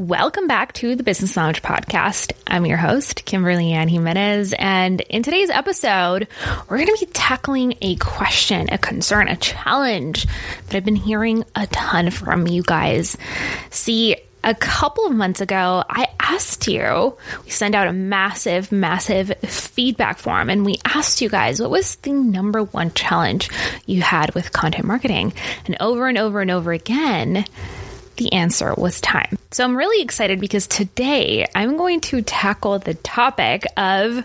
Welcome back to the Business Lounge podcast. I'm your host, Kimberly Ann Jimenez, and in today's episode, we're going to be tackling a question, a concern, a challenge that I've been hearing a ton from you guys. See, a couple of months ago, I asked you, we sent out a massive, massive feedback form, and we asked you guys what was the number one challenge you had with content marketing? And over and over and over again, the answer was time. So I'm really excited because today I'm going to tackle the topic of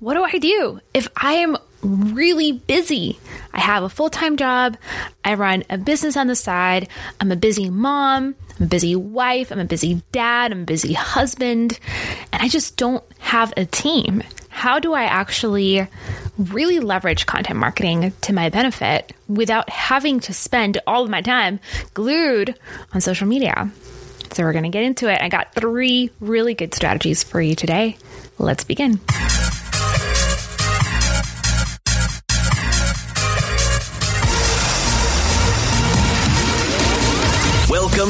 what do I do if I am really busy. I have a full time job. I run a business on the side. I'm a busy mom. I'm a busy wife. I'm a busy dad. I'm a busy husband. And I just don't have a team. How do I actually really leverage content marketing to my benefit without having to spend all of my time glued on social media? So we're going to get into it. I got three really good strategies for you today. Let's begin.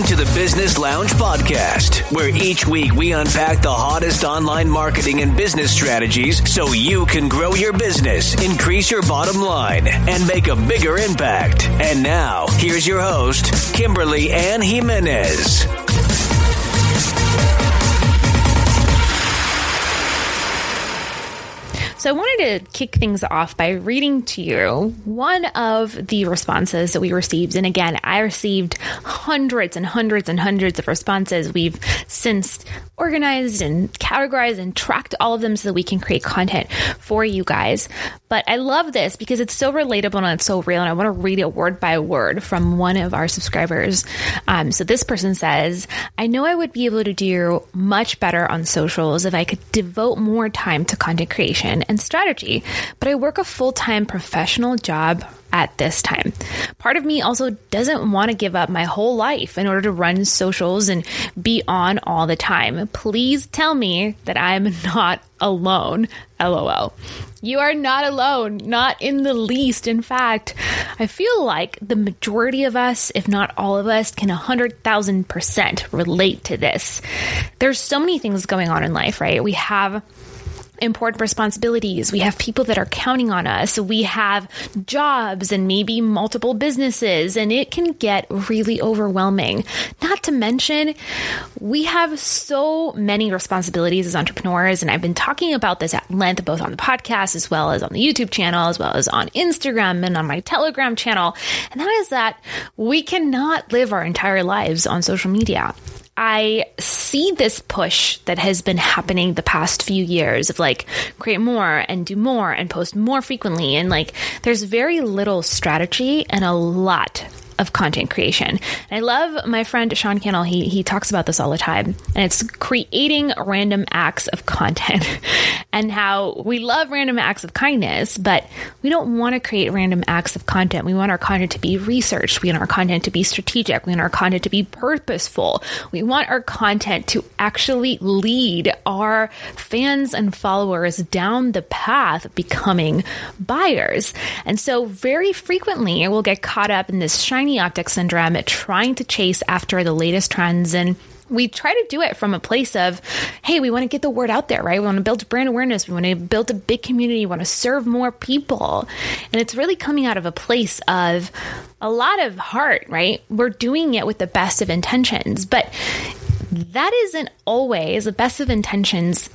Welcome to the Business Lounge podcast, where each week we unpack the hottest online marketing and business strategies so you can grow your business, increase your bottom line, and make a bigger impact. And now, here's your host, Kimberly Ann Jimenez. So I wanted to kick things off by reading to you one of the responses that we received. And again, I received hundreds and hundreds and hundreds of responses. We've since organized and categorized and tracked all of them so that we can create content for you guys. But I love this because it's so relatable and it's so real. And I want to read it word by word from one of our subscribers. Um, so this person says, I know I would be able to do much better on socials if I could devote more time to content creation and strategy, but I work a full time professional job at this time. Part of me also doesn't want to give up my whole life in order to run socials and be on all the time. Please tell me that I'm not alone. LOL. You are not alone, not in the least. In fact, I feel like the majority of us, if not all of us, can 100,000% relate to this. There's so many things going on in life, right? We have important responsibilities. We have people that are counting on us. We have jobs and maybe multiple businesses, and it can get really overwhelming. Not to mention, we have so many responsibilities as entrepreneurs, and I've been talking about this at length both on the podcast as well as on the YouTube channel, as well as on Instagram and on my Telegram channel. And that is that we cannot live our entire lives on social media. I see this push that has been happening the past few years of like create more and do more and post more frequently. And like there's very little strategy and a lot of content creation. And I love my friend Sean Cannell. He he talks about this all the time, and it's creating random acts of content, and how we love random acts of kindness, but we don't want to create random acts of content. We want our content to be researched. We want our content to be strategic. We want our content to be purposeful. We want our content to actually lead our fans and followers down the path of becoming buyers. And so, very frequently, we'll get caught up in this shiny object syndrome, trying to chase after the latest trends and we try to do it from a place of, hey, we want to get the word out there, right? We want to build brand awareness. We want to build a big community. We want to serve more people. And it's really coming out of a place of a lot of heart, right? We're doing it with the best of intentions, but that isn't always the best of intentions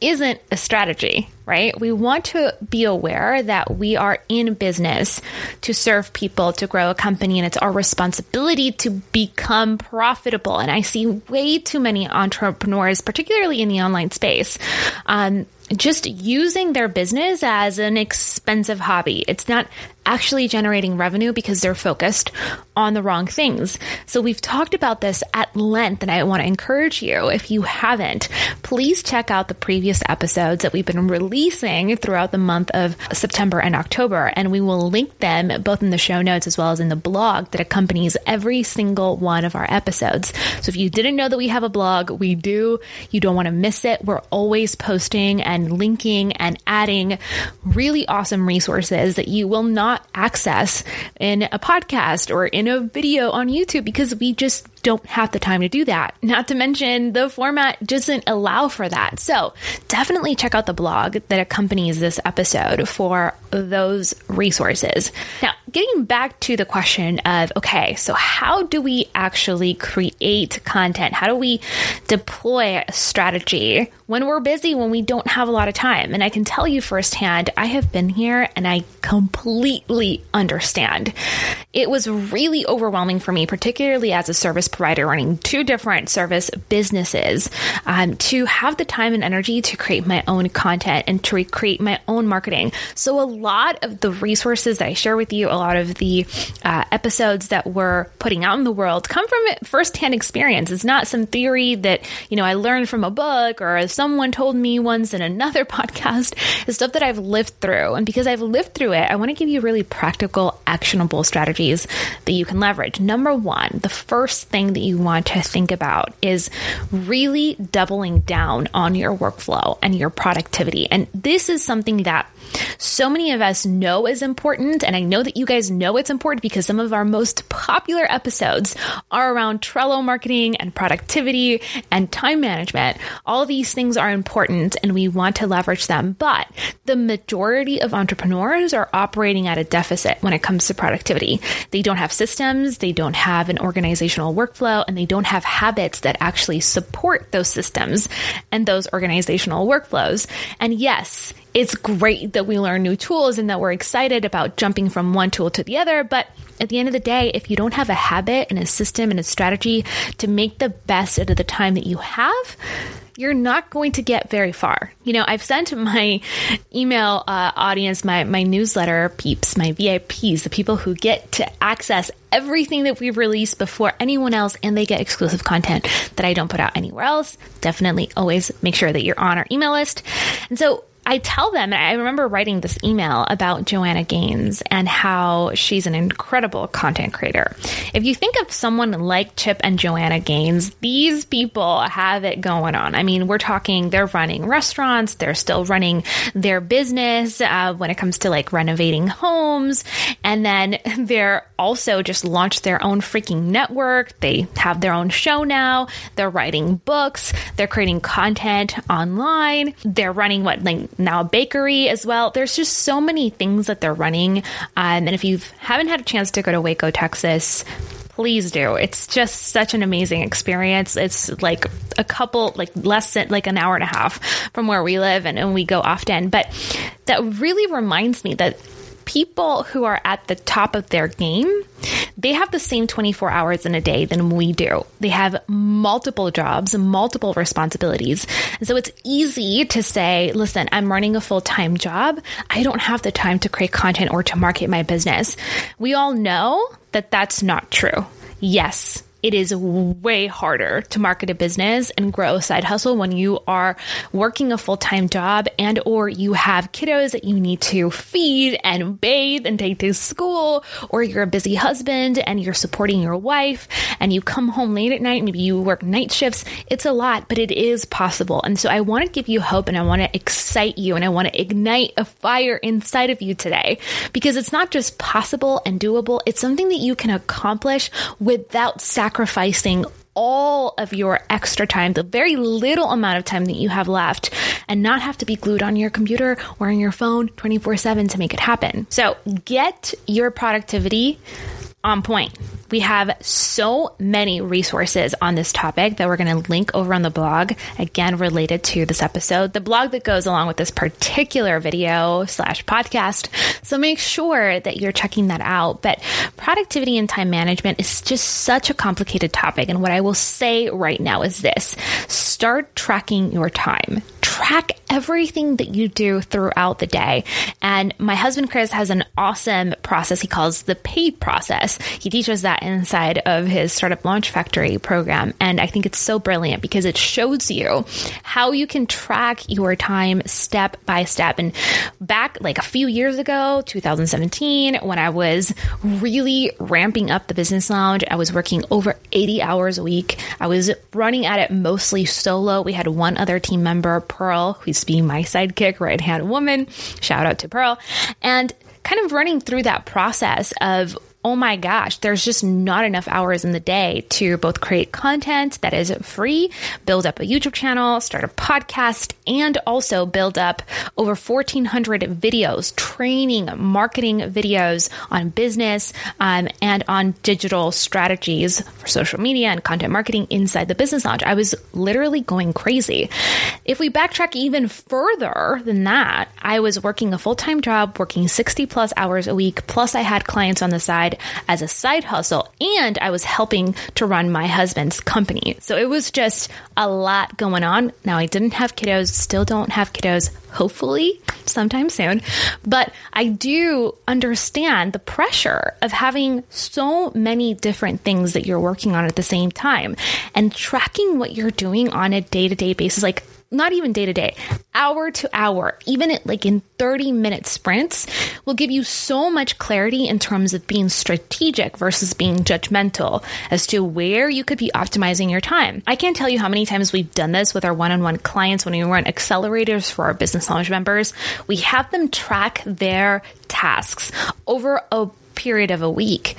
isn't a strategy, right? We want to be aware that we are in business to serve people, to grow a company, and it's our responsibility to become profitable. And I see way too many entrepreneurs, particularly in the online space, um, just using their business as an expensive hobby. It's not actually generating revenue because they're focused on the wrong things. So we've talked about this at length, and I want to encourage you, if you haven't, please check out the previous episodes that we've been releasing throughout the month of September and October, and we will link them both in the show notes as well as in the blog that accompanies every single one of our episodes. So if you didn't know that we have a blog, we do. You don't want to miss it. We're always posting and linking and adding really awesome resources that you will not access in a podcast or in a video on YouTube because we just don't have the time to do that. Not to mention the format doesn't allow for that. So definitely check out the blog that accompanies this episode for those resources. Now, getting back to the question of okay, so how do we actually create content? How do we deploy a strategy when we're busy, when we don't have a lot of time? And I can tell you firsthand, I have been here and I completely understand. It was really overwhelming for me, particularly as a service provider running two different service businesses, um, to have the time and energy to create my own content and to recreate my own marketing. So, a lot of the resources that I share with you, lot of the uh, episodes that we're putting out in the world come from firsthand experience. It's not some theory that, you know, I learned from a book or someone told me once in another podcast. It's stuff that I've lived through. And because I've lived through it, I want to give you really practical, actionable strategies that you can leverage. Number one, the first thing that you want to think about is really doubling down on your workflow and your productivity. And this is something that so many of us know is important. And I know that you guys know it's important because some of our most popular episodes are around Trello marketing and productivity and time management. All these things are important and we want to leverage them. But the majority of entrepreneurs are operating at a deficit when it comes to productivity. They don't have systems, they don't have an organizational workflow, and they don't have habits that actually support those systems and those organizational workflows. And yes, it's great that we learn new tools and that we're excited about jumping from one tool to the other. But at the end of the day, if you don't have a habit and a system and a strategy to make the best out of the time that you have, you're not going to get very far. You know, I've sent my email uh, audience, my, my newsletter peeps, my VIPs, the people who get to access everything that we release before anyone else and they get exclusive content that I don't put out anywhere else. Definitely always make sure that you're on our email list. And so I tell them, I remember writing this email about Joanna Gaines and how she's an incredible content creator. If you think of someone like Chip and Joanna Gaines, these people have it going on. I mean, we're talking, they're running restaurants, they're still running their business uh, when it comes to like renovating homes. And then they're also just launched their own freaking network. They have their own show now. They're writing books, they're creating content online, they're running what, like, now a bakery as well. There's just so many things that they're running. Um, and if you haven't had a chance to go to Waco, Texas, please do. It's just such an amazing experience. It's like a couple, like less than like an hour and a half from where we live and, and we go often. But that really reminds me that people who are at the top of their game, they have the same 24 hours in a day than we do. They have multiple jobs, multiple responsibilities. And so it's easy to say, listen, I'm running a full time job. I don't have the time to create content or to market my business. We all know that that's not true. Yes, it is way harder to market a business and grow a side hustle when you are working a full-time job and or you have kiddos that you need to feed and bathe and take to school or you're a busy husband and you're supporting your wife and you come home late at night maybe you work night shifts. It's a lot but it is possible. And so I want to give you hope and I want to excite you and I want to ignite a fire inside of you today because it's not just possible and doable. It's something that you can accomplish without sacrificing sacrificing all of your extra time, the very little amount of time that you have left, and not have to be glued on your computer or on your phone 24 7 to make it happen. So get your productivity on point. We have so many resources on this topic that we're going to link over on the blog, again, related to this episode, the blog that goes along with this particular video slash podcast. So make sure that you're checking that out. But productivity and time management is just such a complicated topic. And what I will say right now is this start tracking your time track everything that you do throughout the day. And my husband, Chris, has an awesome process he calls the PAID process. He teaches that inside of his Startup Launch Factory program. And I think it's so brilliant because it shows you how you can track your time step by step. And back like a few years ago, 2017, when I was really ramping up the business lounge, I was working over 80 hours a week. I was running at it mostly solo. We had one other team member, Pearl, who's being my sidekick, right hand woman. Shout out to Pearl. And kind of running through that process of oh my gosh, there's just not enough hours in the day to both create content that is free, build up a YouTube channel, start a podcast, and also build up over 1,400 videos, training, marketing videos on business um, and on digital strategies for social media and content marketing inside the business lounge. I was literally going crazy. If we backtrack even further than that, I was working a full time job, working 60 plus hours a week, plus I had clients on the side side as a side hustle. And I was helping to run my husband's company. So it was just a lot going on. Now I didn't have kiddos, still don't have kiddos, hopefully sometime soon. But I do understand the pressure of having so many different things that you're working on at the same time and tracking what you're doing on a day to day basis. Like not even day to day, hour to hour, even at like in 30 minute sprints, will give you so much clarity in terms of being strategic versus being judgmental as to where you could be optimizing your time. I can't tell you how many times we've done this with our one on one clients when we run accelerators for our business lounge members. We have them track their tasks over a period of a week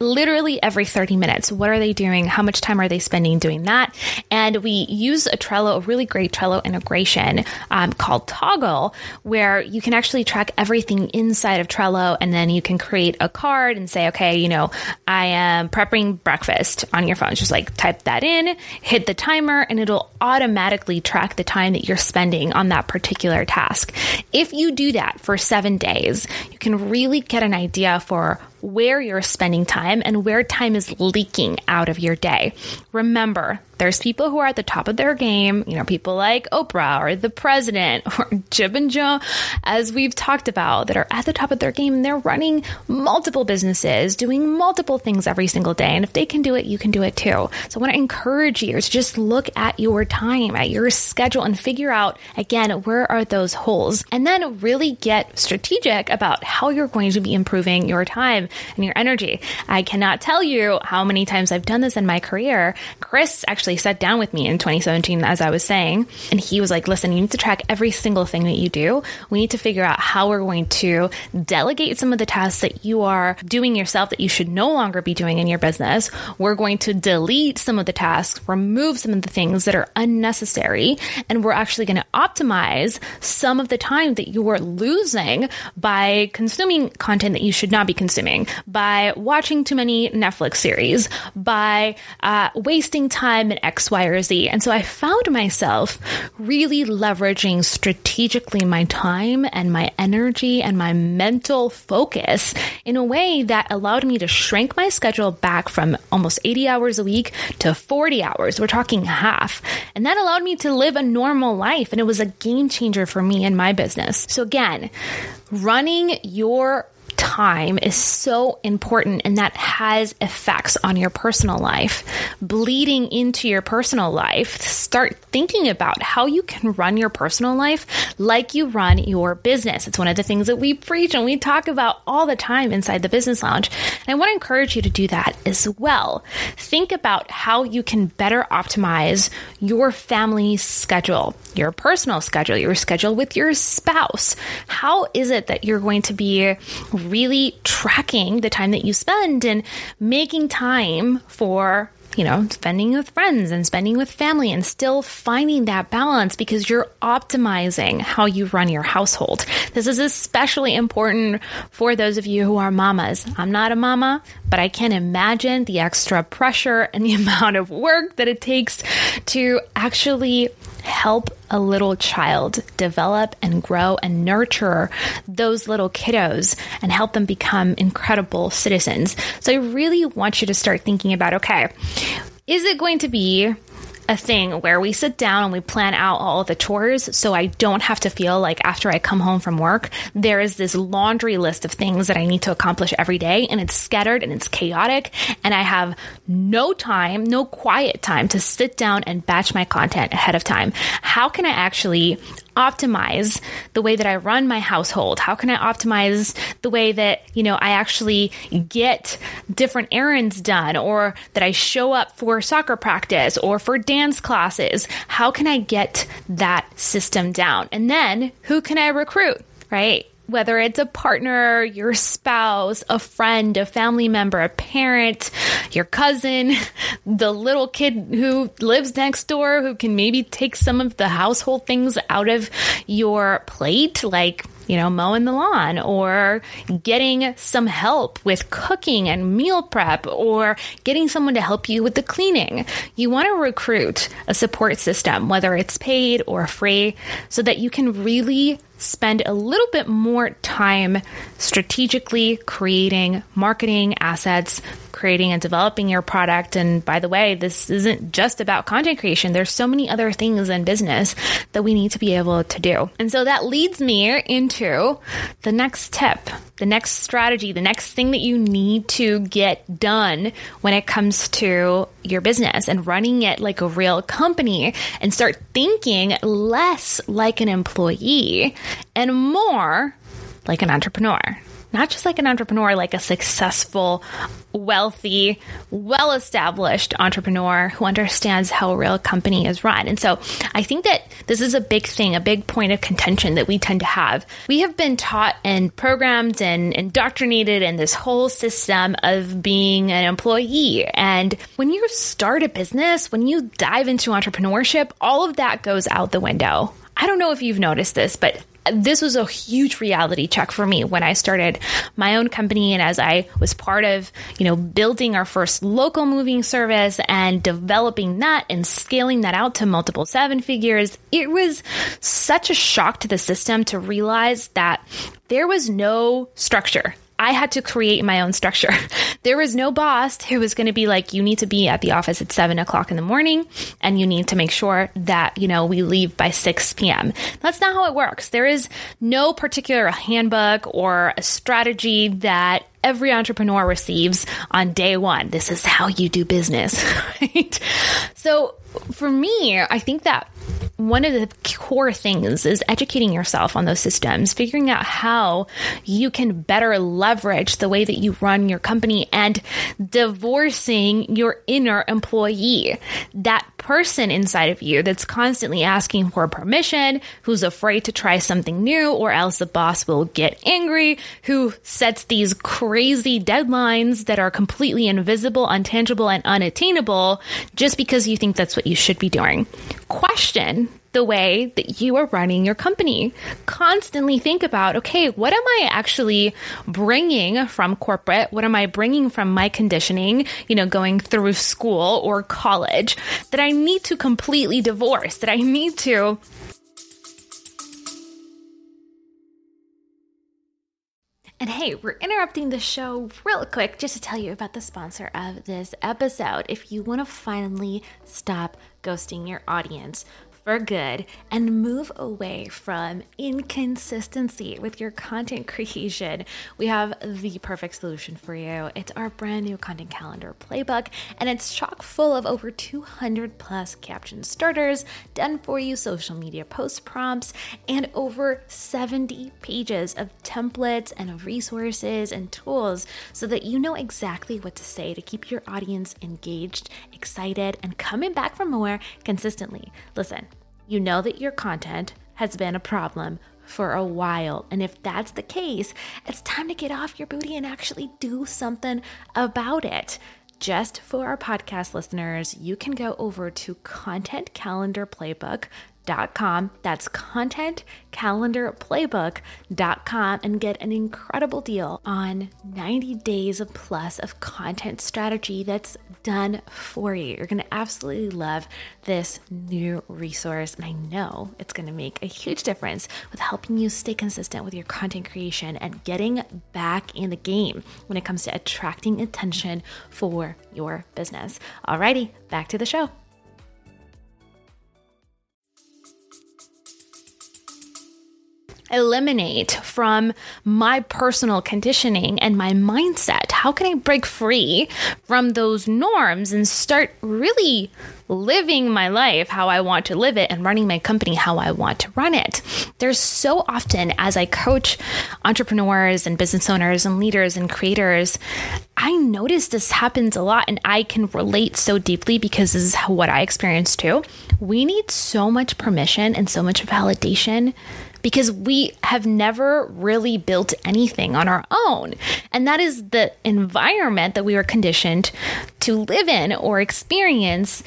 literally every 30 minutes. What are they doing? How much time are they spending doing that? And we use a Trello, a really great Trello integration um, called Toggl, where you can actually track everything inside of Trello. And then you can create a card and say, okay, you know, I am prepping breakfast on your phone. Just like type that in, hit the timer, and it'll automatically track the time that you're spending on that particular task. If you do that for seven days, you can really get an idea for where you're spending time and where time is leaking out of your day. Remember, there's people who are at the top of their game, you know, people like Oprah or the president or Chip and Jo, as we've talked about, that are at the top of their game. They're running multiple businesses, doing multiple things every single day. And if they can do it, you can do it too. So I want to encourage you to just look at your time, at your schedule, and figure out, again, where are those holes? And then really get strategic about how you're going to be improving your time and your energy. I cannot tell you how many times I've done this in my career. Chris actually actually sat down with me in 2017, as I was saying, and he was like, listen, you need to track every single thing that you do. We need to figure out how we're going to delegate some of the tasks that you are doing yourself that you should no longer be doing in your business. We're going to delete some of the tasks, remove some of the things that are unnecessary, and we're actually going to optimize some of the time that you are losing by consuming content that you should not be consuming, by watching too many Netflix series, by uh, wasting time in X, Y, or Z. And so I found myself really leveraging strategically my time and my energy and my mental focus in a way that allowed me to shrink my schedule back from almost 80 hours a week to 40 hours. We're talking half. And that allowed me to live a normal life. And it was a game changer for me and my business. So again, running your time is so important and that has effects on your personal life. Bleeding into your personal life, start thinking about how you can run your personal life like you run your business. It's one of the things that we preach and we talk about all the time inside the business lounge. And I want to encourage you to do that as well. Think about how you can better optimize your family schedule, your personal schedule, your schedule with your spouse. How is it that you're going to be really tracking the time that you spend and making time for you know, spending with friends and spending with family and still finding that balance because you're optimizing how you run your household. This is especially important for those of you who are mamas. I'm not a mama, but I can imagine the extra pressure and the amount of work that it takes to actually help a little child develop and grow and nurture those little kiddos and help them become incredible citizens. So I really want you to start thinking about okay, is it going to be a thing where we sit down and we plan out all the chores so I don't have to feel like after I come home from work, there is this laundry list of things that I need to accomplish every day and it's scattered and it's chaotic and I have no time, no quiet time to sit down and batch my content ahead of time. How can I actually optimize the way that I run my household? How can I optimize the way that, you know, I actually get different errands done or that I show up for soccer practice or for dance classes? How can I get that system down? And then who can I recruit, right? Whether it's a partner, your spouse, a friend, a family member, a parent, your cousin, the little kid who lives next door who can maybe take some of the household things out of your plate, like you know, mowing the lawn or getting some help with cooking and meal prep or getting someone to help you with the cleaning. You want to recruit a support system, whether it's paid or free, so that you can really spend a little bit more time strategically creating marketing assets, creating and developing your product. And by the way, this isn't just about content creation. There's so many other things in business that we need to be able to do. And so that leads me into the next tip, the next strategy, the next thing that you need to get done when it comes to your business and running it like a real company and start thinking less like an employee and more like an entrepreneur. Not just like an entrepreneur, like a successful, wealthy, well established entrepreneur who understands how a real company is run. And so I think that this is a big thing, a big point of contention that we tend to have. We have been taught and programmed and indoctrinated in this whole system of being an employee. And when you start a business, when you dive into entrepreneurship, all of that goes out the window. I don't know if you've noticed this, but this was a huge reality check for me when I started my own company and as I was part of, you know, building our first local moving service and developing that and scaling that out to multiple seven figures. It was such a shock to the system to realize that there was no structure. I had to create my own structure. There was no boss who was going to be like, you need to be at the office at seven o'clock in the morning and you need to make sure that, you know, we leave by 6 p.m. That's not how it works. There is no particular handbook or a strategy that every entrepreneur receives on day one. This is how you do business, right? So for me, I think that one of the core things is educating yourself on those systems, figuring out how you can better leverage the way that you run your company and divorcing your inner employee, that person inside of you that's constantly asking for permission, who's afraid to try something new, or else the boss will get angry, who sets these crazy deadlines that are completely invisible, untangible, and unattainable just because you think that's what you should be doing. Question the way that you are running your company. Constantly think about, okay, what am I actually bringing from corporate? What am I bringing from my conditioning, you know, going through school or college that I need to completely divorce, that I need to And hey, we're interrupting the show real quick just to tell you about the sponsor of this episode. If you want to finally stop ghosting your audience, for good and move away from inconsistency with your content creation, we have the perfect solution for you. It's our brand new content calendar playbook, and it's chock full of over 200 plus caption starters, done for you social media post prompts, and over 70 pages of templates and resources and tools so that you know exactly what to say to keep your audience engaged, excited, and coming back for more consistently. Listen, you know that your content has been a problem for a while. And if that's the case, it's time to get off your booty and actually do something about it. Just for our podcast listeners, you can go over to Content Calendar Playbook contentcalendarplaybook.com. That's contentcalendarplaybook.com and get an incredible deal on 90 days of plus of content strategy that's done for you. You're going to absolutely love this new resource, and I know it's going to make a huge difference with helping you stay consistent with your content creation and getting back in the game when it comes to attracting attention for your business. Alrighty, back to the show. Eliminate from my personal conditioning and my mindset? How can I break free from those norms and start really living my life how I want to live it and running my company how I want to run it. There's so often as I coach entrepreneurs and business owners and leaders and creators, I notice this happens a lot and I can relate so deeply because this is what I experienced too. We need so much permission and so much validation because we have never really built anything on our own. And that is the environment that we were conditioned to live in or experience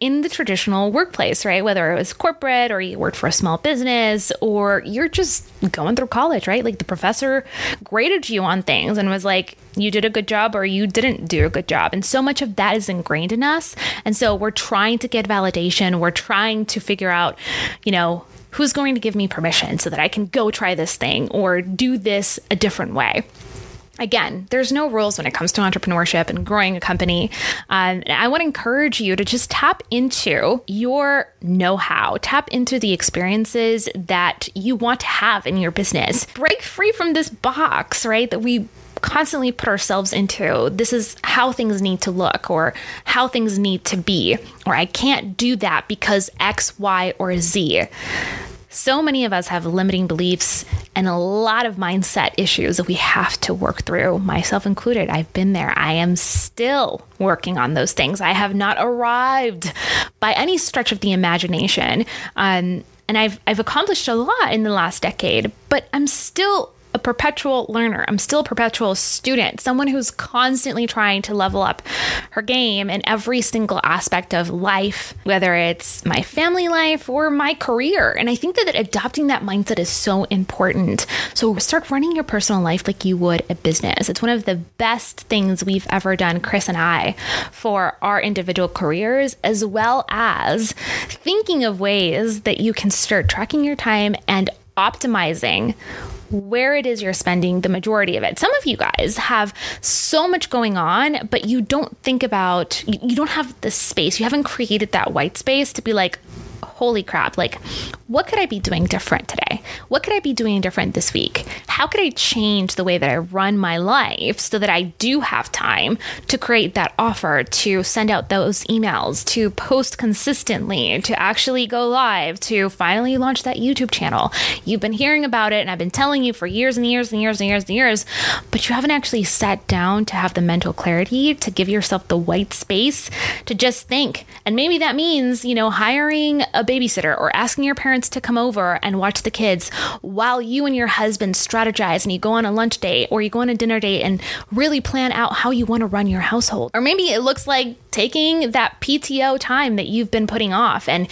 in the traditional workplace, right? Whether it was corporate or you worked for a small business or you're just going through college, right? Like the professor graded you on things and was like, you did a good job or you didn't do a good job. And so much of that is ingrained in us. And so we're trying to get validation. We're trying to figure out, you know, who's going to give me permission so that I can go try this thing or do this a different way. Again, there's no rules when it comes to entrepreneurship and growing a company. Um, I want to encourage you to just tap into your know how, tap into the experiences that you want to have in your business. Break free from this box, right? That we constantly put ourselves into this is how things need to look or how things need to be, or I can't do that because X, Y, or Z. So many of us have limiting beliefs and a lot of mindset issues that we have to work through, myself included. I've been there. I am still working on those things. I have not arrived by any stretch of the imagination. Um, and I've, I've accomplished a lot in the last decade, but I'm still a perpetual learner. I'm still a perpetual student, someone who's constantly trying to level up her game in every single aspect of life, whether it's my family life or my career. And I think that adopting that mindset is so important. So start running your personal life like you would a business. It's one of the best things we've ever done, Chris and I, for our individual careers, as well as thinking of ways that you can start tracking your time and optimizing where it is you're spending the majority of it. Some of you guys have so much going on, but you don't think about, you don't have the space, you haven't created that white space to be like, holy crap, like, what could I be doing different today? What could I be doing different this week? How could I change the way that I run my life so that I do have time to create that offer, to send out those emails, to post consistently, to actually go live, to finally launch that YouTube channel? You've been hearing about it, and I've been telling you for years and years and years and years and years, but you haven't actually sat down to have the mental clarity to give yourself the white space to just think. And maybe that means, you know, hiring a babysitter or asking your parents to come over and watch the kids while you and your husband strategize and you go on a lunch date or you go on a dinner date and really plan out how you want to run your household. Or maybe it looks like taking that PTO time that you've been putting off and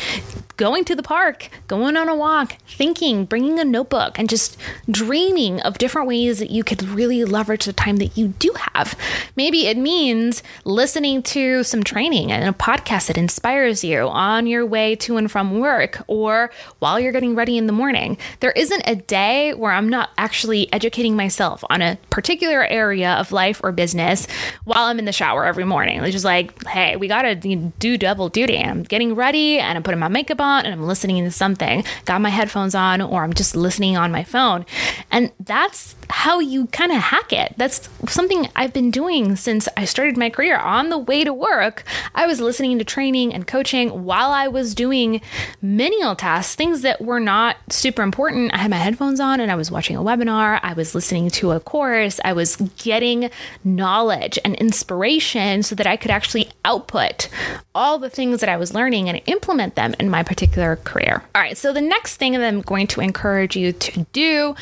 going to the park, going on a walk, thinking, bringing a notebook, and just dreaming of different ways that you could really leverage the time that you do have. Maybe it means listening to some training and a podcast that inspires you on your way to and from work or while you're getting ready in the morning. There isn't a day where I'm not actually educating myself on a particular area of life or business while I'm in the shower every morning. It's just like, hey, we got to do double duty. I'm getting ready and I'm putting my makeup on and I'm listening to something, got my headphones on, or I'm just listening on my phone. And that's how you kind of hack it. That's something I've been doing since I started my career. On the way to work, I was listening to training and coaching while I was doing menial tasks, things that were not super important. I had my headphones on and I was watching a webinar, I was listening to a course, I was getting knowledge and inspiration so that I could actually output all the things that I was learning and implement them in my particular career. All right, so the next thing that I'm going to encourage you to do,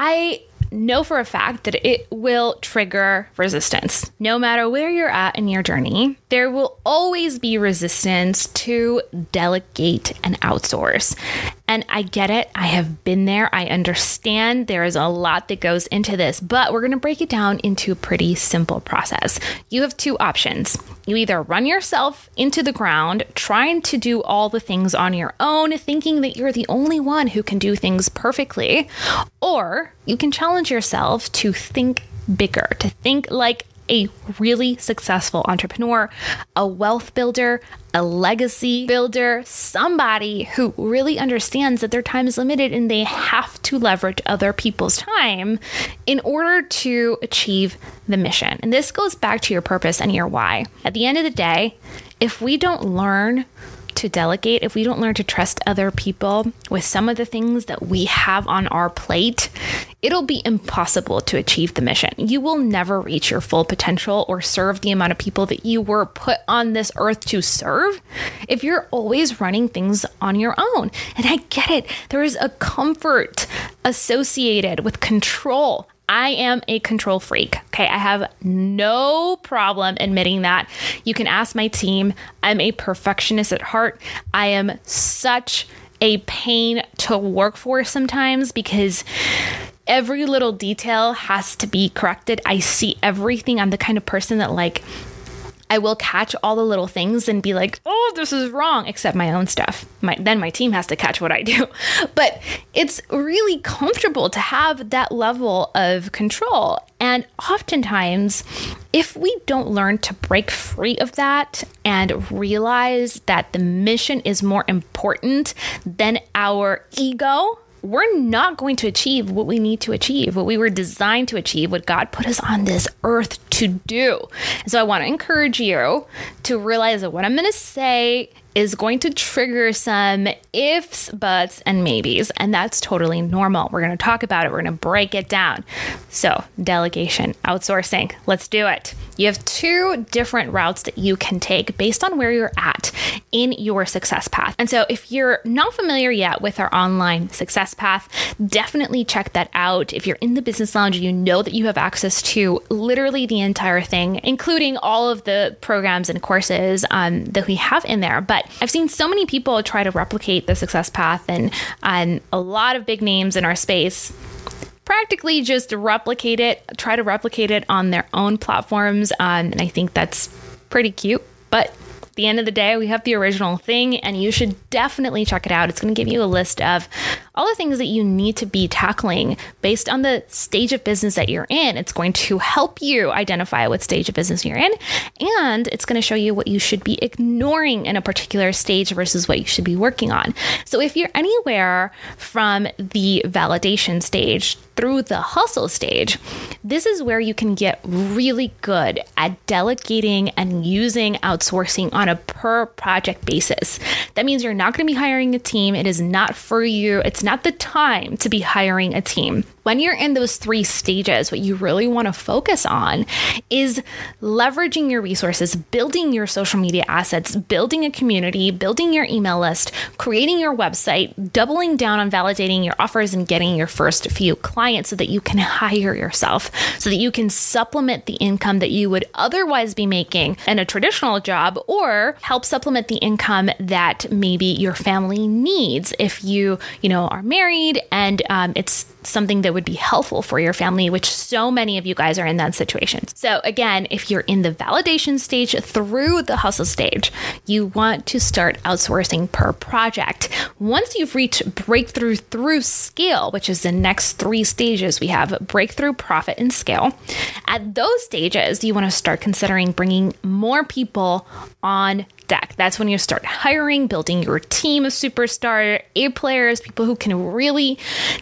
I know for a fact that it will trigger resistance. No matter where you're at in your journey, there will always be resistance to delegate and outsource. And I get it. I have been there. I understand there is a lot that goes into this, but we're going to break it down into a pretty simple process. You have two options. You either run yourself into the ground trying to do all the things on your own, thinking that you're the only one who can do things perfectly, or you can challenge yourself to think bigger, to think like a really successful entrepreneur, a wealth builder, a legacy builder, somebody who really understands that their time is limited and they have to leverage other people's time in order to achieve the mission. And this goes back to your purpose and your why. At the end of the day, if we don't learn to delegate, if we don't learn to trust other people with some of the things that we have on our plate, it'll be impossible to achieve the mission. You will never reach your full potential or serve the amount of people that you were put on this earth to serve if you're always running things on your own. And I get it, there is a comfort associated with control. I am a control freak. Okay. I have no problem admitting that. You can ask my team. I'm a perfectionist at heart. I am such a pain to work for sometimes because every little detail has to be corrected. I see everything. I'm the kind of person that, like, I will catch all the little things and be like, "Oh, this is wrong," except my own stuff. My, then my team has to catch what I do. But it's really comfortable to have that level of control. And oftentimes, if we don't learn to break free of that and realize that the mission is more important than our ego, we're not going to achieve what we need to achieve, what we were designed to achieve, what God put us on this earth to do. And so I want to encourage you to realize that what I'm going to say is going to trigger some ifs, buts, and maybes. And that's totally normal. We're going to talk about it, we're going to break it down. So, delegation, outsourcing, let's do it. You have two different routes that you can take based on where you're at in your success path. And so, if you're not familiar yet with our online success path, definitely check that out. If you're in the business lounge, you know that you have access to literally the entire thing, including all of the programs and courses um, that we have in there. But I've seen so many people try to replicate the success path, and, and a lot of big names in our space practically just replicate it, try to replicate it on their own platforms. Um, and I think that's pretty cute. But at the end of the day, we have the original thing, and you should definitely check it out. It's going to give you a list of all the things that you need to be tackling based on the stage of business that you're in. It's going to help you identify what stage of business you're in, and it's going to show you what you should be ignoring in a particular stage versus what you should be working on. So if you're anywhere from the validation stage through the hustle stage, this is where you can get really good at delegating and using outsourcing on a per project basis. That means you're not going to be hiring a team. It is not for you. It's not the time to be hiring a team when you're in those three stages, what you really want to focus on is leveraging your resources, building your social media assets, building a community, building your email list, creating your website, doubling down on validating your offers and getting your first few clients so that you can hire yourself, so that you can supplement the income that you would otherwise be making in a traditional job or help supplement the income that maybe your family needs if you, you know, are married and um, it's something that would be helpful for your family, which so many of you guys are in that situation. So, again, if you're in the validation stage through the hustle stage, you want to start outsourcing per project. Once you've reached breakthrough through scale, which is the next three stages, we have breakthrough, profit, and scale. At those stages, you want to start considering bringing more people on deck. That's when you start hiring, building your team of superstar A players, people who can really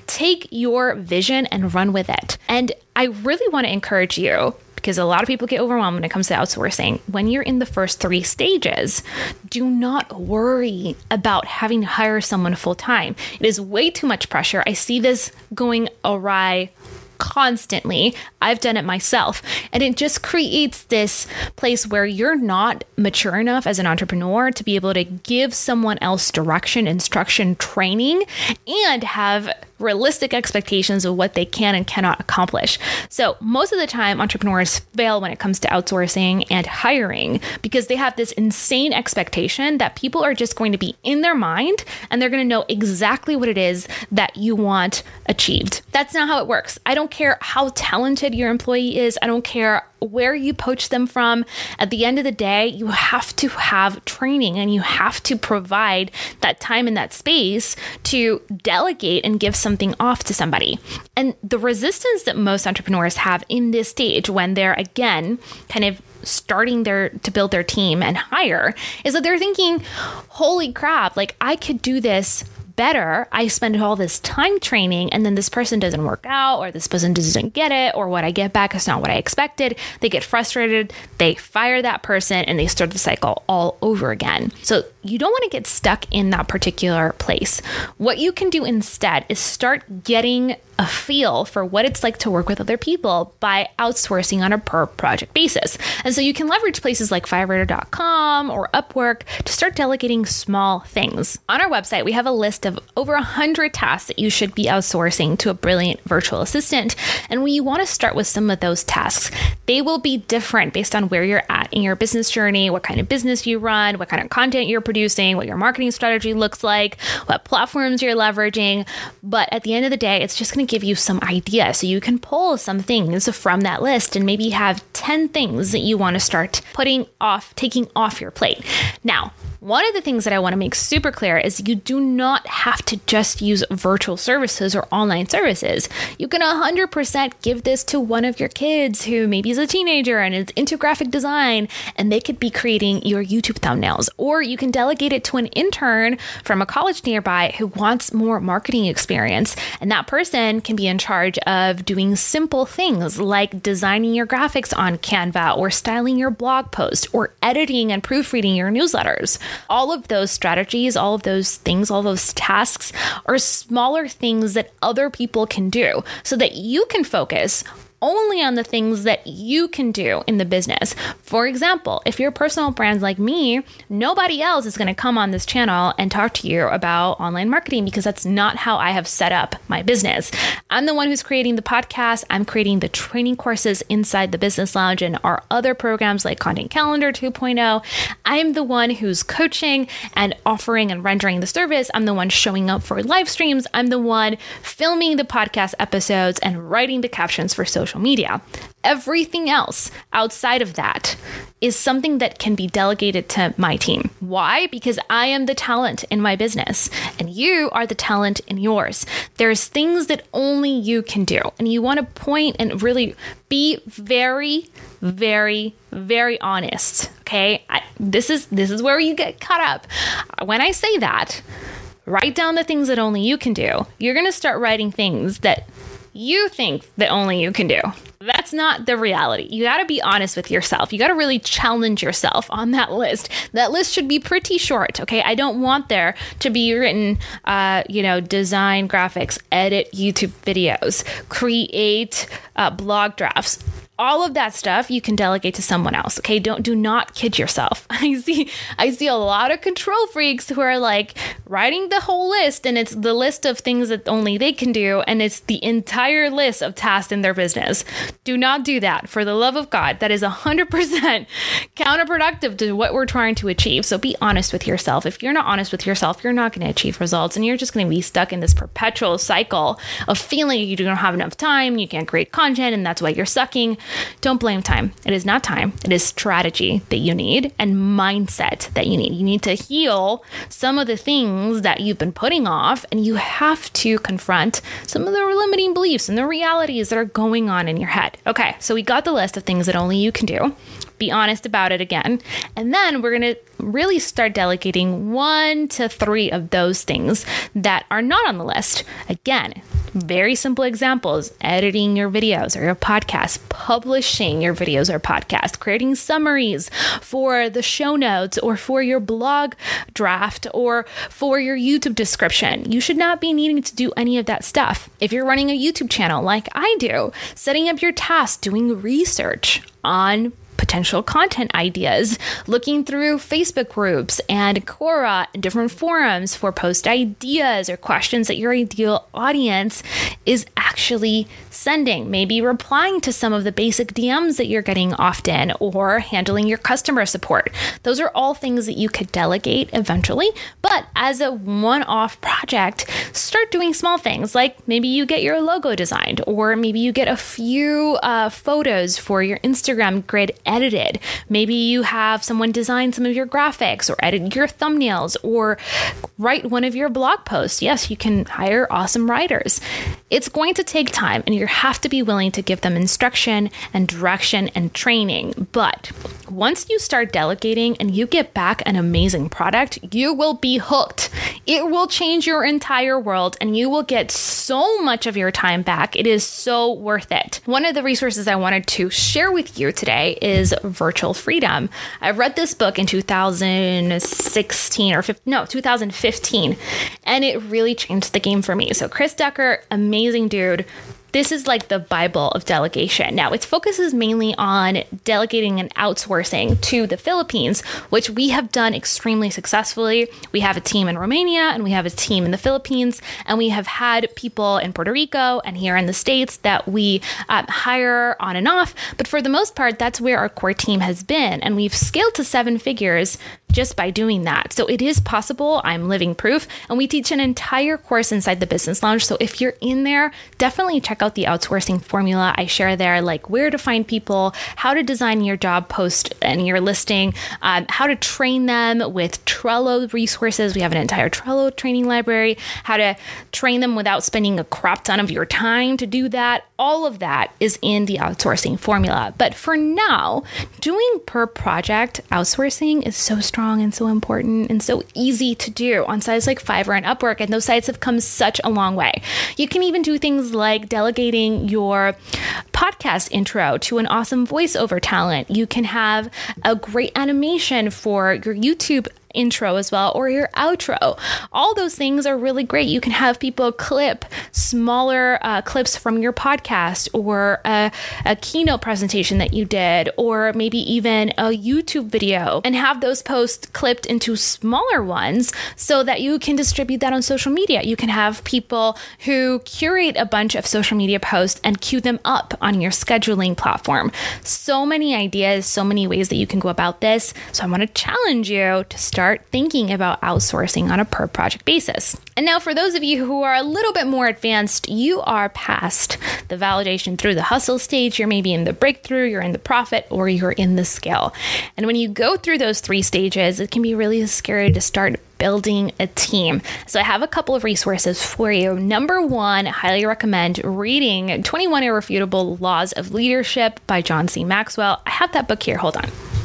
take your vision and run with it. And I really want to encourage you because a lot of people get overwhelmed when it comes to outsourcing. When you're in the first three stages, do not worry about having to hire someone full time. It is way too much pressure. I see this going awry constantly. I've done it myself. And it just creates this place where you're not mature enough as an entrepreneur to be able to give someone else direction, instruction, training, and have realistic expectations of what they can and cannot accomplish. So, most of the time, entrepreneurs fail when it comes to outsourcing and hiring because they have this insane expectation that people are just going to be in their mind and they're going to know exactly what it is that you want achieved. That's not how it works. I don't care how talented your employee is, I don't care where you poach them from. At the end of the day, you have to have training and you have to provide that time and that space to delegate and give something off to somebody. And the resistance that most entrepreneurs have in this stage when they're again kind of starting their to build their team and hire is that they're thinking, holy crap, like I could do this better. I spend all this time training and then this person doesn't work out or this person doesn't get it or what I get back is not what I expected. They get frustrated, they fire that person and they start the cycle all over again. So you don't want to get stuck in that particular place. What you can do instead is start getting a feel for what it's like to work with other people by outsourcing on a per project basis. And so you can leverage places like Fiverr.com or Upwork to start delegating small things. On our website, we have a list of over 100 tasks that you should be outsourcing to a brilliant virtual assistant. And we want to start with some of those tasks. They will be different based on where you're at in your business journey, what kind of business you run, what kind of content you're producing, what your marketing strategy looks like, what platforms you're leveraging. But at the end of the day, it's just going to give you some idea. So you can pull some things from that list and maybe have 10 things that you want to start putting off, taking off your plate. Now, one of the things that I want to make super clear is you do not have to just use virtual services or online services. You can 100% give this to one of your kids who maybe is a teenager and is into graphic design and they could be creating your YouTube thumbnails. Or you can delegate it to an intern from a college nearby who wants more marketing experience. And that person can be in charge of doing simple things like designing your graphics on Canva or styling your blog post or editing and proofreading your newsletters. All of those strategies, all of those things, all those tasks are smaller things that other people can do so that you can focus only on the things that you can do in the business. For example, if you're a personal brand like me, nobody else is going to come on this channel and talk to you about online marketing because that's not how I have set up my business. I'm the one who's creating the podcast, I'm creating the training courses inside the Business Lounge and our other programs like Content Calendar 2.0. I am the one who's coaching and offering and rendering the service. I'm the one showing up for live streams. I'm the one filming the podcast episodes and writing the captions for social social media. Everything else outside of that is something that can be delegated to my team. Why? Because I am the talent in my business and you are the talent in yours. There's things that only you can do. And you want to point and really be very very very honest, okay? I, this is this is where you get caught up. When I say that, write down the things that only you can do. You're going to start writing things that you think that only you can do. That's not the reality. You got to be honest with yourself. You got to really challenge yourself on that list. That list should be pretty short, okay? I don't want there to be written, uh, you know, design graphics, edit YouTube videos, create uh, blog drafts all of that stuff you can delegate to someone else okay? Don't do not kid yourself. I see i see a lot of control freaks who are like writing the whole list and it's the list of things that only they can do and it's the entire list of tasks in their business. Do not do that. For the love of god that is 100% counterproductive to what we're trying to achieve. So be honest with yourself. If you're not honest with yourself you're not going to achieve results and you're just going to be stuck in this perpetual cycle of feeling you don't have enough time you can't create content and that's why you're sucking don't blame time. It is not time. It is strategy that you need and mindset that you need. You need to heal some of the things that you've been putting off, and you have to confront some of the limiting beliefs and the realities that are going on in your head. Okay, so we got the list of things that only you can do be honest about it again. And then we're going to really start delegating one to three of those things that are not on the list. Again, very simple examples editing your videos or your podcast, publishing your videos or podcast, creating summaries for the show notes or for your blog draft or for your YouTube description. You should not be needing to do any of that stuff. If you're running a YouTube channel like I do, setting up your tasks, doing research on potential content ideas, looking through Facebook groups and Quora and different forums for post ideas or questions that your ideal audience is actually sending, maybe replying to some of the basic DMs that you're getting often or handling your customer support. Those are all things that you could delegate eventually, but as a one off project, start doing small things like maybe you get your logo designed, or maybe you get a few uh, photos for your Instagram grid edited. Maybe you have someone design some of your graphics or edit your thumbnails or write one of your blog posts. Yes, you can hire awesome writers. It's going to take time and you have to be willing to give them instruction and direction and training. But once you start delegating and you get back an amazing product, you will be hooked. It will change your entire world and you will get so much of your time back. It is so worth it. One of the resources I wanted to share with you today is Virtual Freedom. I read this book in 2016 or 15, no, 2015, and it really changed the game for me. So, Chris Ducker, amazing dude, this is like the Bible of delegation. Now, its focus is mainly on delegating and outsourcing to the Philippines, which we have done extremely successfully. We have a team in Romania and we have a team in the Philippines, and we have had people in Puerto Rico and here in the States that we um, hire on and off. But for the most part, that's where our core team has been. And we've scaled to seven figures just by doing that. So it is possible. I'm living proof. And we teach an entire course inside the Business Lounge. So if you're in there, definitely check out the outsourcing formula I share there, like where to find people, how to design your job post and your listing, um, how to train them with Trello resources. We have an entire Trello training library, how to train them without spending a crap ton of your time to do that. All of that is in the outsourcing formula. But for now, doing per project outsourcing is so strong and so important and so easy to do on sites like Fiverr and Upwork. And those sites have come such a long way. You can even do things like delegating your podcast intro to an awesome voiceover talent. You can have a great animation for your YouTube intro as well or your outro. All those things are really great. You can have people clip smaller uh, clips from your podcast or a, a keynote presentation that you did, or maybe even a YouTube video and have those posts clipped into smaller ones so that you can distribute that on social media. You can have people who curate a bunch of social media posts and queue them up on your scheduling platform. So many ideas, so many ways that you can go about this. So I want to challenge you to start start thinking about outsourcing on a per project basis. And now, for those of you who are a little bit more advanced, you are past the validation through the hustle stage. You're maybe in the breakthrough, you're in the profit, or you're in the scale. And when you go through those three stages, it can be really scary to start building a team. So I have a couple of resources for you. Number one, I highly recommend reading 21 Irrefutable Laws of Leadership by John C. Maxwell. I have that book here. Hold on.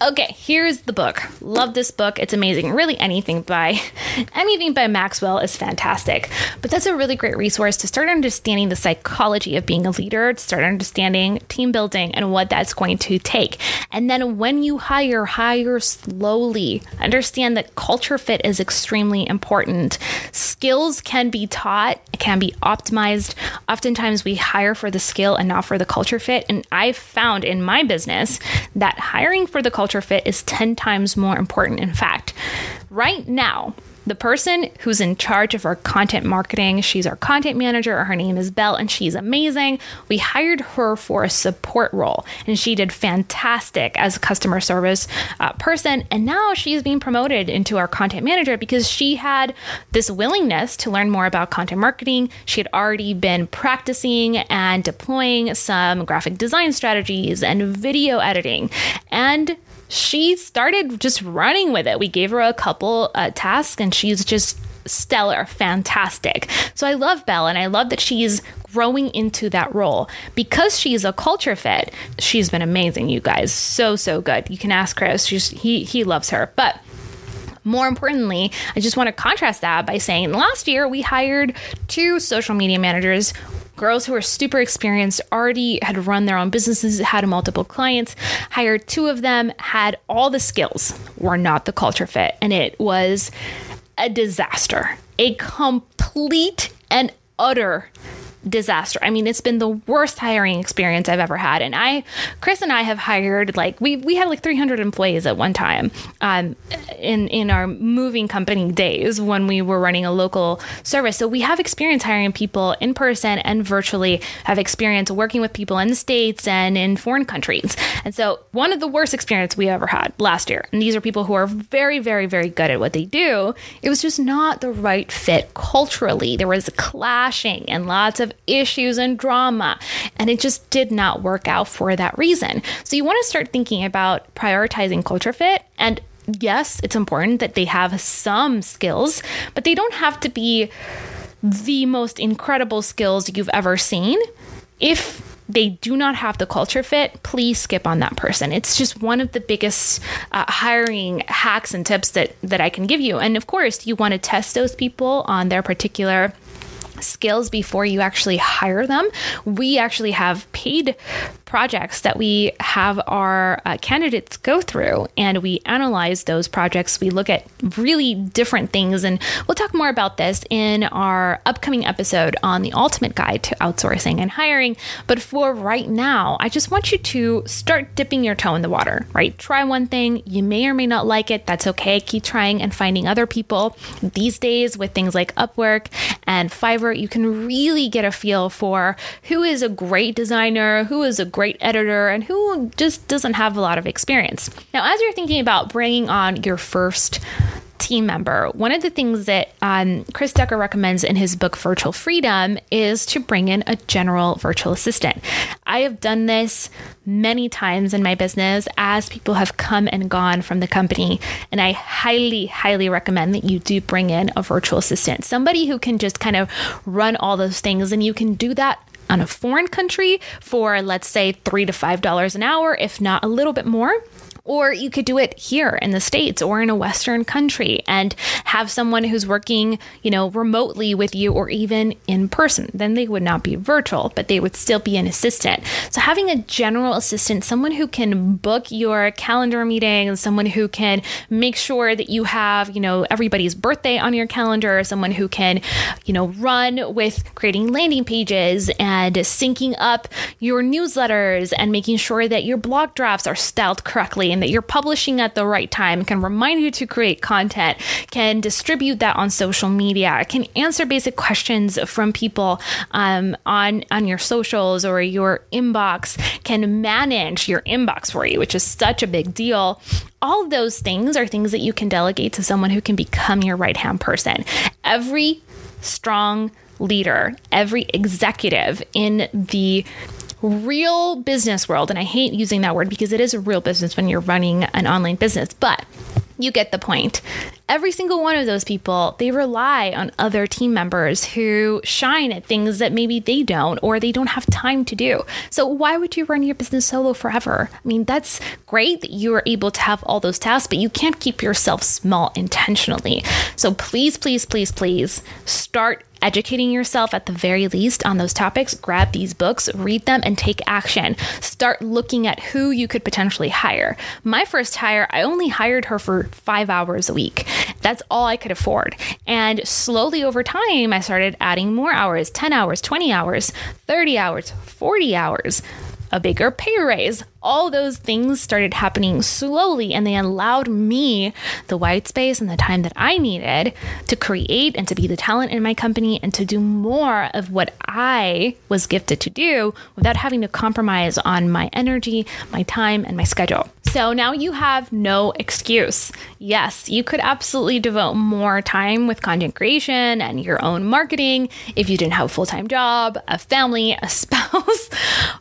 Okay, here's the book. Love this book. It's amazing. Really anything by anything by Maxwell is fantastic. But that's a really great resource to start understanding the psychology of being a leader, to start understanding team building and what that's going to take. And then when you hire, hire slowly. Understand that culture fit is extremely important. Skills can be taught, can be optimized. Oftentimes we hire for the skill and not for the culture fit. And I've found in my business that hiring for the culture fit is 10 times more important. In fact, right now, the person who's in charge of our content marketing, she's our content manager. Her name is Belle, and she's amazing. We hired her for a support role, and she did fantastic as a customer service uh, person. And now she's being promoted into our content manager because she had this willingness to learn more about content marketing. She had already been practicing and deploying some graphic design strategies and video editing. And she started just running with it. We gave her a couple uh, tasks and she's just stellar, fantastic. So I love Belle and I love that she's growing into that role. Because she's a culture fit, she's been amazing, you guys. So, so good. You can ask Chris. She's, he, he loves her. But more importantly, I just want to contrast that by saying last year we hired two social media managers girls who are super experienced, already had run their own businesses, had multiple clients, hired two of them, had all the skills, were not the culture fit. And it was a disaster, a complete and utter disaster. I mean, it's been the worst hiring experience I've ever had. And I, Chris and I have hired like we we had like 300 employees at one time um, in in our moving company days when we were running a local service. So we have experience hiring people in person and virtually. Have experience working with people in the states and in foreign countries. And so one of the worst experience we ever had last year. And these are people who are very very very good at what they do. It was just not the right fit culturally. There was clashing and lots of issues and drama. And it just did not work out for that reason. So you want to start thinking about prioritizing culture fit. And yes, it's important that they have some skills, but they don't have to be the most incredible skills you've ever seen. If they do not have the culture fit, please skip on that person. It's just one of the biggest uh, hiring hacks and tips that that I can give you. And of course, you want to test those people on their particular skills before you actually hire them. We actually have paid projects that we have our uh, candidates go through and we analyze those projects. We look at really different things, and we'll talk more about this in our upcoming episode on the ultimate guide to outsourcing and hiring. But for right now, I just want you to start dipping your toe in the water, right? Try one thing. You may or may not like it. That's okay. Keep trying and finding other people. These days, with things like Upwork and Fiverr, you can really get a feel for who is a great designer, who is a great editor, and who just doesn't have a lot of experience. Now, as you're thinking about bringing on your first team member, one of the things that um, Chris Ducker recommends in his book Virtual Freedom is to bring in a general virtual assistant. I have done this many times in my business as people have come and gone from the company, and I highly, highly recommend that you do bring in a virtual assistant, somebody who can just kind of run all those things, and you can do that on a foreign country for, let's say, three to five dollars an hour, if not a little bit more. Or you could do it here in the States or in a Western country and have someone who's working, you know, remotely with you or even in person. Then they would not be virtual, but they would still be an assistant. So having a general assistant, someone who can book your calendar meetings, someone who can make sure that you have, you know, everybody's birthday on your calendar, someone who can, you know, run with creating landing pages and syncing up your newsletters and making sure that your blog drafts are styled correctly that you're publishing at the right time, can remind you to create content, can distribute that on social media, can answer basic questions from people um, on on your socials or your inbox, can manage your inbox for you, which is such a big deal. All those things are things that you can delegate to someone who can become your right hand person. Every strong leader, every executive in the real business world, and I hate using that word because it is a real business when you're running an online business, but you get the point. Every single one of those people, they rely on other team members who shine at things that maybe they don't or they don't have time to do. So, why would you run your business solo forever? I mean, that's great that you are able to have all those tasks, but you can't keep yourself small intentionally. So, please, please, please, please start educating yourself at the very least on those topics, grab these books, read them, and take action. Start looking at who you could potentially hire. My first hire, I only hired her for five hours a week. That's all I could afford. And slowly over time, I started adding more hours 10 hours, 20 hours, 30 hours, 40 hours a bigger pay raise. All those things started happening slowly, and they allowed me the white space and the time that I needed to create and to be the talent in my company and to do more of what I was gifted to do without having to compromise on my energy, my time, and my schedule. So now you have no excuse. Yes, you could absolutely devote more time with content creation and your own marketing if you didn't have a full time job, a family, a spouse,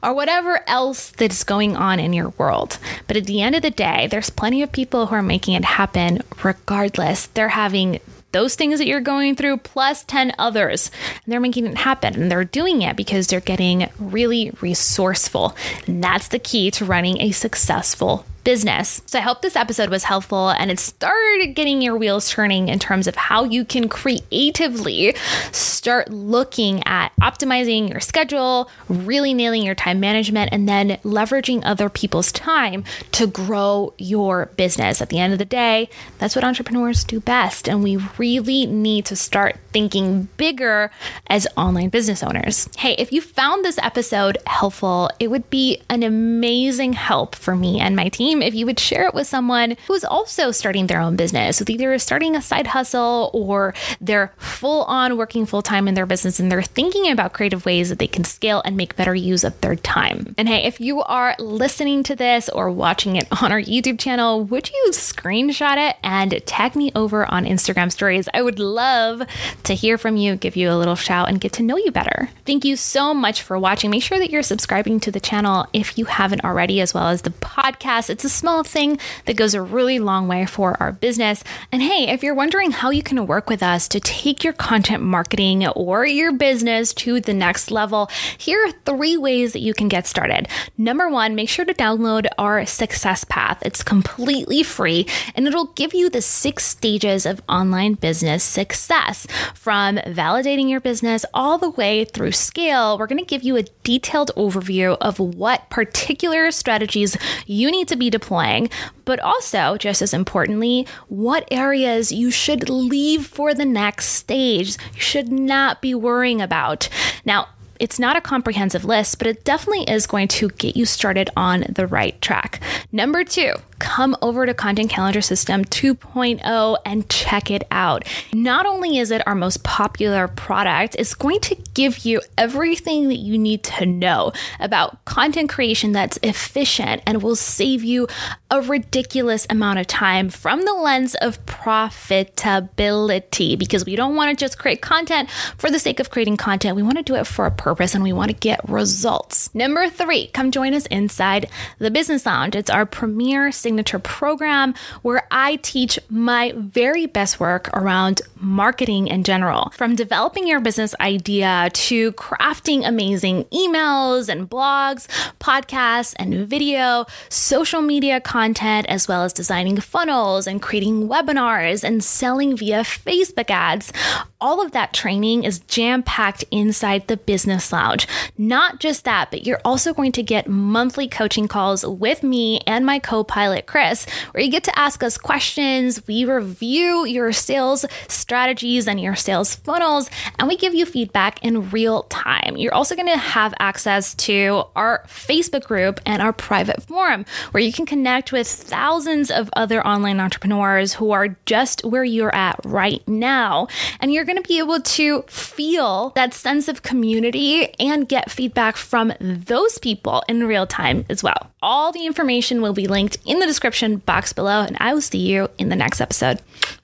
or whatever else that's going on in your world. But at the end of the day, there's plenty of people who are making it happen regardless. They're having those things that you're going through plus 10 others. And they're making it happen. And they're doing it because they're getting really resourceful. And that's the key to running a successful business. So I hope this episode was helpful and it started getting your wheels turning in terms of how you can creatively start looking at optimizing your schedule, really nailing your time management, and then leveraging other people's time to grow your business. At the end of the day, that's what entrepreneurs do best. And we really need to start thinking bigger as online business owners. Hey, if you found this episode helpful, it would be an amazing help for me and my team if you would share it with someone who's also starting their own business, with either starting a side hustle or they're full on working full time in their business and they're thinking about creative ways that they can scale and make better use of their time. And hey, if you are listening to this or watching it on our YouTube channel, would you screenshot it and tag me over on Instagram stories? I would love to hear from you, give you a little shout, and get to know you better. Thank you so much for watching. Make sure that you're subscribing to the channel if you haven't already, as well as the podcast. It's a small thing that goes a really long way for our business. And hey, if you're wondering how you can work with us to take your content marketing or your business to the next level, here are three ways that you can get started. Number one, make sure to download our success path. It's completely free and it'll give you the six stages of online business success from validating your business all the way through scale. We're going to give you a detailed overview of what particular strategies you need to be deploying, but also, just as importantly, what areas you should leave for the next stage. You should not be worrying about. Now, it's not a comprehensive list, but it definitely is going to get you started on the right track. Number two, come over to Content Calendar System 2.0 and check it out. Not only is it our most popular product, it's going to give you everything that you need to know about content creation that's efficient and will save you a ridiculous amount of time from the lens of profitability because we don't want to just create content for the sake of creating content. We want to do it for a purpose and we want to get results. Number three, come join us inside the Business Lounge. It's our premier signature program where I teach my very best work around marketing in general. From developing your business idea to crafting amazing emails and blogs, podcasts and video, social media content, as well as designing funnels and creating webinars and selling via Facebook ads. All of that training is jam packed inside the Business Lounge. Not just that, but you're also going to get monthly coaching calls with me and my co pilot, Chris, where you get to ask us questions. We review your sales strategies and your sales funnels, and we give you feedback in real time. You're also going to have access to our Facebook group and our private forum, where you can connect with thousands of other online entrepreneurs who are just where you're at right now. And you're going to be able to feel that sense of community and get feedback from those people in real time as well. All the information will be linked in the description box below, and I will see you in the next episode.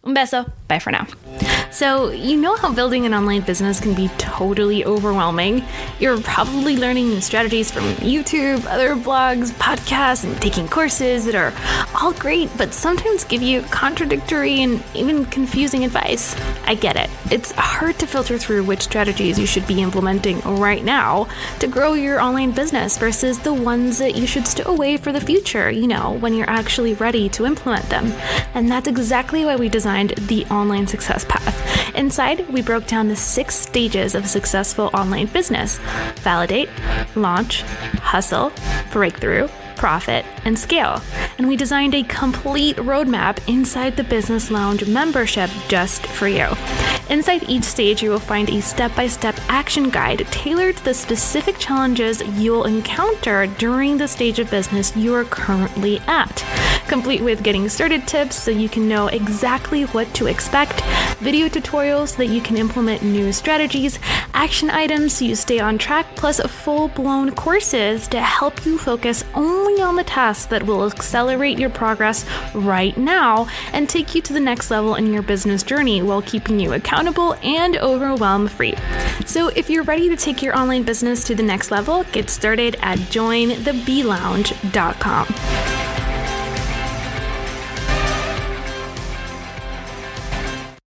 Un beso. Bye for now. So, you know how building an online business can be totally overwhelming? You're probably learning new strategies from YouTube, other blogs, podcasts, and taking courses that are all great, but sometimes give you contradictory and even confusing advice. I get it. It's hard to filter through which strategies you should be implementing right now to grow your online business versus the ones that you should stow away for the future, you know, when you're actually ready to implement them. And that's exactly why we designed the Online Success Path. Inside, we broke down the six stages of a successful online business validate, launch, hustle, breakthrough, profit, and scale. And we designed a complete roadmap inside the Business Lounge membership just for you. Inside each stage, you will find a step by step action guide tailored to the specific challenges you'll encounter during the stage of business you are currently at. Complete with getting started tips so you can know exactly what to expect, video tutorials so that you can implement new strategies, action items so you stay on track, plus full blown courses to help you focus only on the tasks that will accelerate your progress right now and take you to the next level in your business journey while keeping you accountable and overwhelm free. So, if you're ready to take your online business to the next level, get started at jointheblounge.com.